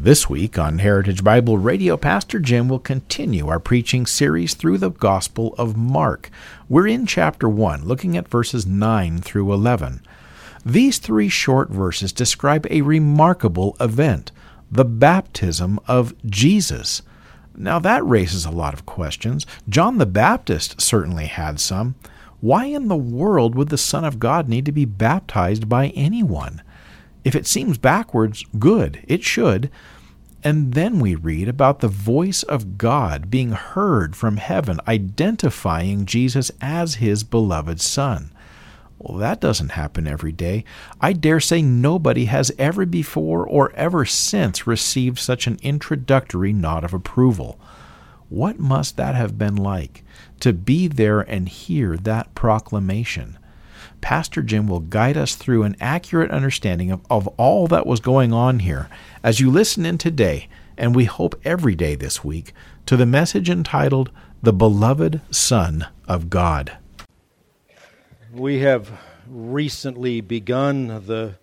This week on Heritage Bible Radio, Pastor Jim will continue our preaching series through the Gospel of Mark. We're in chapter 1, looking at verses 9 through 11. These three short verses describe a remarkable event the baptism of Jesus. Now, that raises a lot of questions. John the Baptist certainly had some. Why in the world would the Son of God need to be baptized by anyone? If it seems backwards, good, it should. And then we read about the voice of God being heard from heaven, identifying Jesus as his beloved Son. Well, that doesn't happen every day. I dare say nobody has ever before or ever since received such an introductory nod of approval. What must that have been like to be there and hear that proclamation? Pastor Jim will guide us through an accurate understanding of, of all that was going on here as you listen in today, and we hope every day this week, to the message entitled The Beloved Son of God. We have recently begun the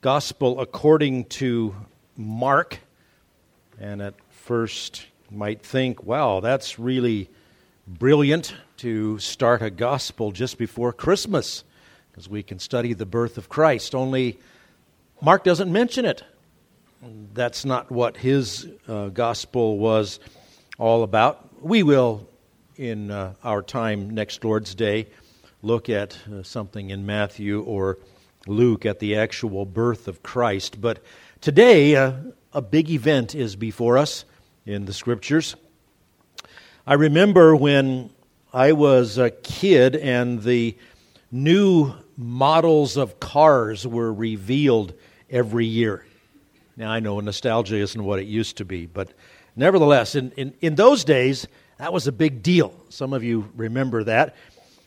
Gospel according to Mark, and at first might think, wow, that's really brilliant to start a gospel just before Christmas because we can study the birth of Christ. Only Mark doesn't mention it. That's not what his uh, gospel was all about. We will, in uh, our time next Lord's Day, look at uh, something in Matthew or Luke at the actual birth of Christ. But today, uh, a big event is before us in the scriptures. I remember when I was a kid and the new models of cars were revealed every year. Now, I know nostalgia isn't what it used to be, but nevertheless, in, in, in those days, that was a big deal. Some of you remember that.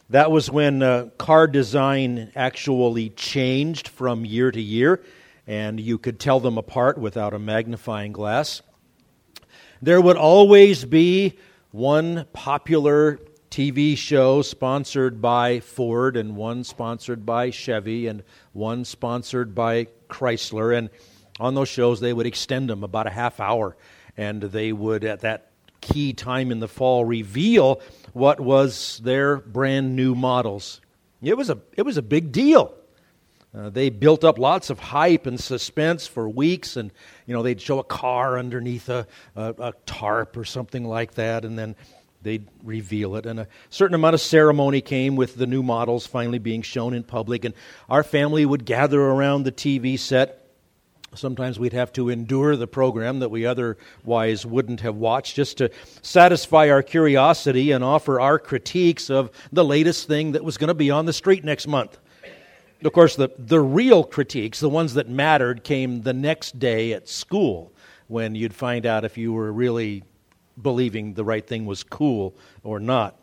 That was when uh, car design actually changed from year to year, and you could tell them apart without a magnifying glass. There would always be one popular TV show sponsored by Ford and one sponsored by Chevy and one sponsored by Chrysler. And on those shows, they would extend them about a half hour. And they would, at that key time in the fall, reveal what was their brand new models. It was a, it was a big deal. Uh, they built up lots of hype and suspense for weeks, and you know they'd show a car underneath a, a, a tarp or something like that, and then they'd reveal it. And a certain amount of ceremony came with the new models finally being shown in public. And our family would gather around the TV set. Sometimes we'd have to endure the program that we otherwise wouldn't have watched just to satisfy our curiosity and offer our critiques of the latest thing that was going to be on the street next month. Of course, the, the real critiques, the ones that mattered, came the next day at school when you'd find out if you were really believing the right thing was cool or not.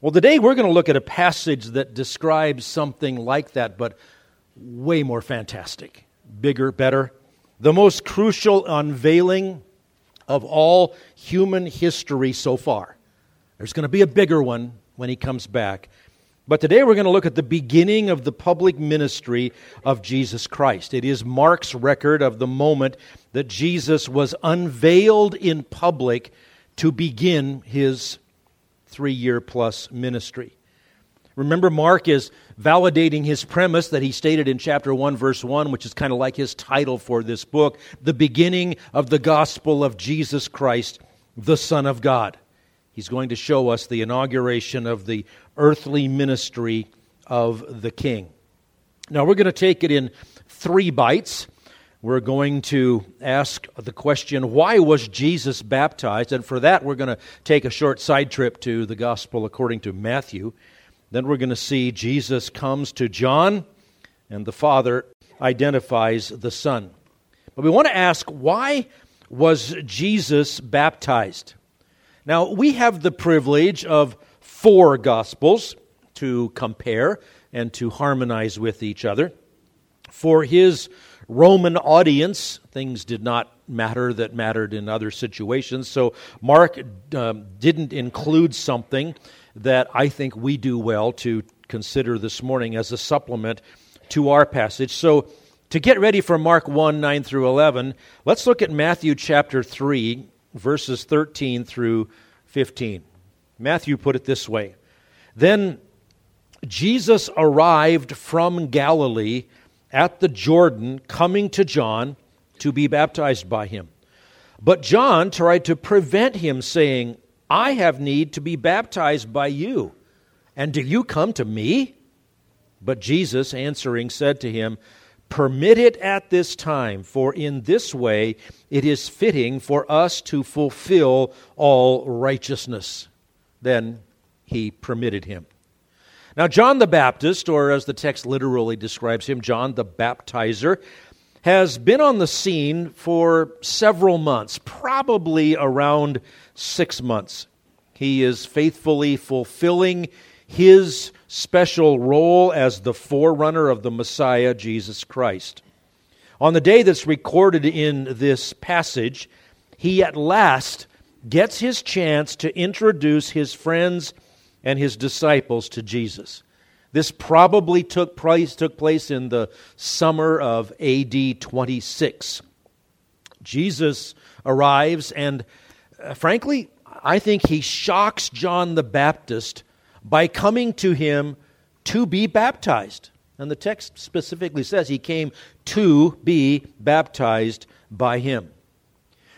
Well, today we're going to look at a passage that describes something like that, but way more fantastic, bigger, better. The most crucial unveiling of all human history so far. There's going to be a bigger one when he comes back. But today we're going to look at the beginning of the public ministry of Jesus Christ. It is Mark's record of the moment that Jesus was unveiled in public to begin his three year plus ministry. Remember, Mark is validating his premise that he stated in chapter 1, verse 1, which is kind of like his title for this book the beginning of the gospel of Jesus Christ, the Son of God. He's going to show us the inauguration of the earthly ministry of the King. Now, we're going to take it in three bites. We're going to ask the question, why was Jesus baptized? And for that, we're going to take a short side trip to the Gospel according to Matthew. Then we're going to see Jesus comes to John, and the Father identifies the Son. But we want to ask, why was Jesus baptized? Now, we have the privilege of four Gospels to compare and to harmonize with each other. For his Roman audience, things did not matter that mattered in other situations. So Mark um, didn't include something that I think we do well to consider this morning as a supplement to our passage. So to get ready for Mark 1 9 through 11, let's look at Matthew chapter 3, verses 13 through 15. Matthew put it this way Then Jesus arrived from Galilee at the Jordan, coming to John to be baptized by him. But John tried to prevent him, saying, I have need to be baptized by you, and do you come to me? But Jesus, answering, said to him, Permit it at this time, for in this way it is fitting for us to fulfill all righteousness. Then he permitted him. Now, John the Baptist, or as the text literally describes him, John the Baptizer, has been on the scene for several months, probably around six months. He is faithfully fulfilling his special role as the forerunner of the Messiah, Jesus Christ. On the day that's recorded in this passage, he at last gets his chance to introduce his friends and his disciples to Jesus. This probably took place, took place in the summer of AD 26. Jesus arrives, and uh, frankly, I think he shocks John the Baptist by coming to him to be baptized. And the text specifically says he came to be baptized by him.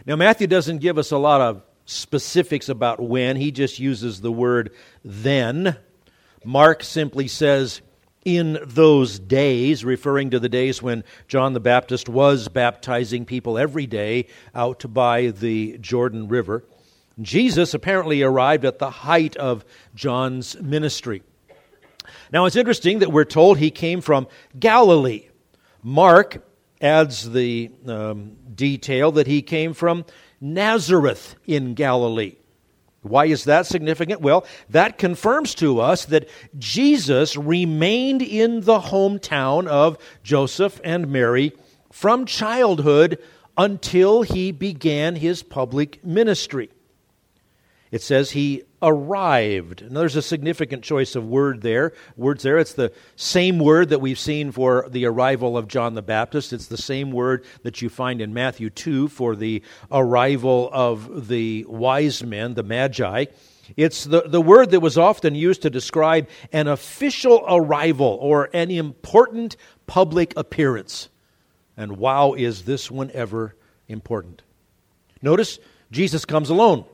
Now, Matthew doesn't give us a lot of specifics about when, he just uses the word then. Mark simply says, in those days, referring to the days when John the Baptist was baptizing people every day out by the Jordan River. Jesus apparently arrived at the height of John's ministry. Now, it's interesting that we're told he came from Galilee. Mark adds the um, detail that he came from Nazareth in Galilee. Why is that significant? Well, that confirms to us that Jesus remained in the hometown of Joseph and Mary from childhood until he began his public ministry. It says he arrived. Now, there's a significant choice of word there. Words there. It's the same word that we've seen for the arrival of John the Baptist. It's the same word that you find in Matthew 2 for the arrival of the wise men, the Magi. It's the, the word that was often used to describe an official arrival or an important public appearance. And wow, is this one ever important? Notice Jesus comes alone.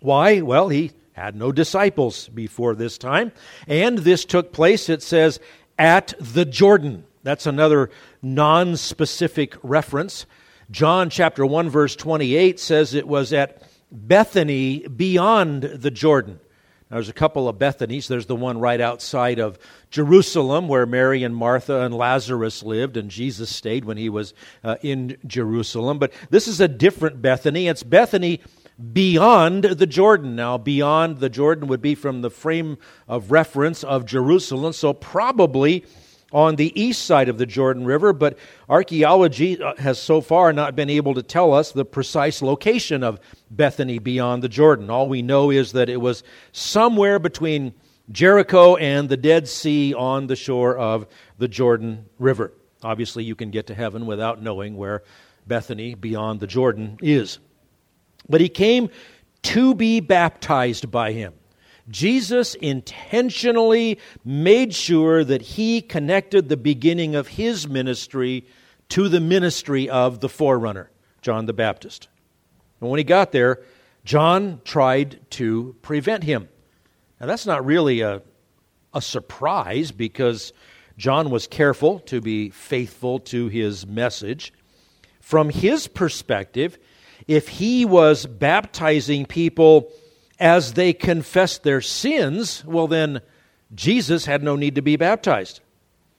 Why? Well, he had no disciples before this time. And this took place, it says, at the Jordan. That's another non specific reference. John chapter 1, verse 28 says it was at Bethany beyond the Jordan. Now, there's a couple of Bethanies. There's the one right outside of Jerusalem where Mary and Martha and Lazarus lived, and Jesus stayed when he was uh, in Jerusalem. But this is a different Bethany. It's Bethany beyond the Jordan. Now, beyond the Jordan would be from the frame of reference of Jerusalem, so probably on the east side of the Jordan River, but archaeology uh, has so far not been able to tell us the precise location of Bethany beyond the Jordan. All we know is that it was somewhere between Jericho and the Dead Sea on the shore of the Jordan River. Obviously, you can get to heaven without knowing where Bethany beyond the Jordan is. But he came to be baptized by him. Jesus intentionally made sure that he connected the beginning of his ministry to the ministry of the forerunner, John the Baptist. And when he got there, John tried to prevent him. Now, that's not really a, a surprise because John was careful to be faithful to his message. From his perspective, if he was baptizing people as they confessed their sins, well, then Jesus had no need to be baptized.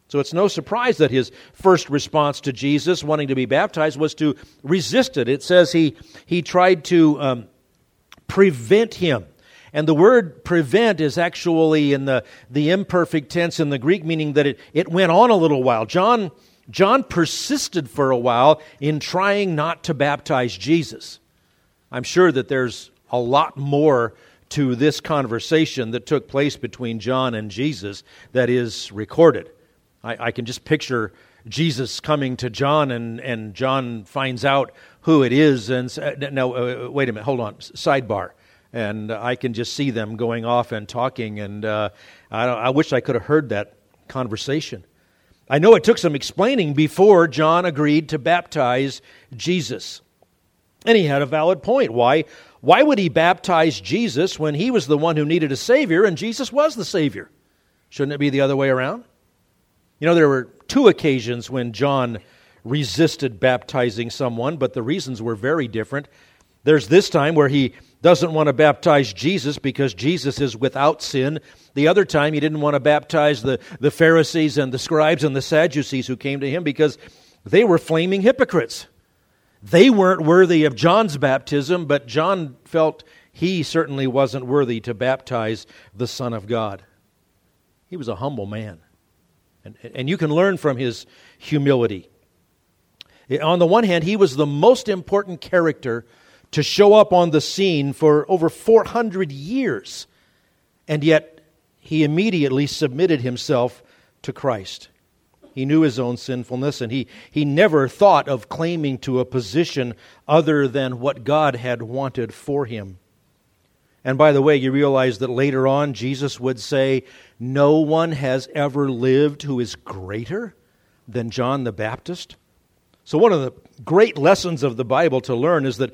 So it's no surprise that his first response to Jesus wanting to be baptized was to resist it. It says he, he tried to um, prevent him. And the word prevent is actually in the, the imperfect tense in the Greek, meaning that it, it went on a little while. John, John persisted for a while in trying not to baptize Jesus. I'm sure that there's a lot more to this conversation that took place between John and Jesus that is recorded. I, I can just picture Jesus coming to John, and, and John finds out who it is. And no, uh, wait a minute, hold on. Sidebar and I can just see them going off and talking. And uh, I, I wish I could have heard that conversation. I know it took some explaining before John agreed to baptize Jesus. And he had a valid point. Why, why would he baptize Jesus when he was the one who needed a Savior and Jesus was the Savior? Shouldn't it be the other way around? You know, there were two occasions when John resisted baptizing someone, but the reasons were very different. There's this time where he doesn't want to baptize Jesus because Jesus is without sin. The other time, he didn't want to baptize the, the Pharisees and the scribes and the Sadducees who came to him because they were flaming hypocrites. They weren't worthy of John's baptism, but John felt he certainly wasn't worthy to baptize the Son of God. He was a humble man. And, and you can learn from his humility. On the one hand, he was the most important character to show up on the scene for over 400 years. And yet, he immediately submitted himself to Christ. He knew his own sinfulness, and he, he never thought of claiming to a position other than what God had wanted for him. And by the way, you realize that later on, Jesus would say, No one has ever lived who is greater than John the Baptist. So, one of the great lessons of the Bible to learn is that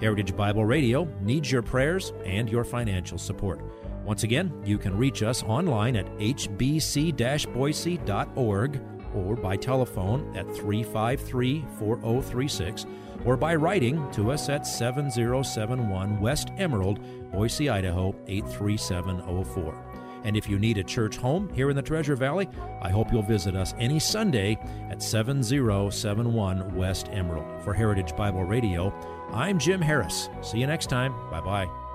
Heritage Bible Radio needs your prayers and your financial support. Once again, you can reach us online at hbc boise.org or by telephone at 353 4036 or by writing to us at 7071 West Emerald, Boise, Idaho 83704. And if you need a church home here in the Treasure Valley, I hope you'll visit us any Sunday at 7071 West Emerald. For Heritage Bible Radio, I'm Jim Harris. See you next time. Bye bye.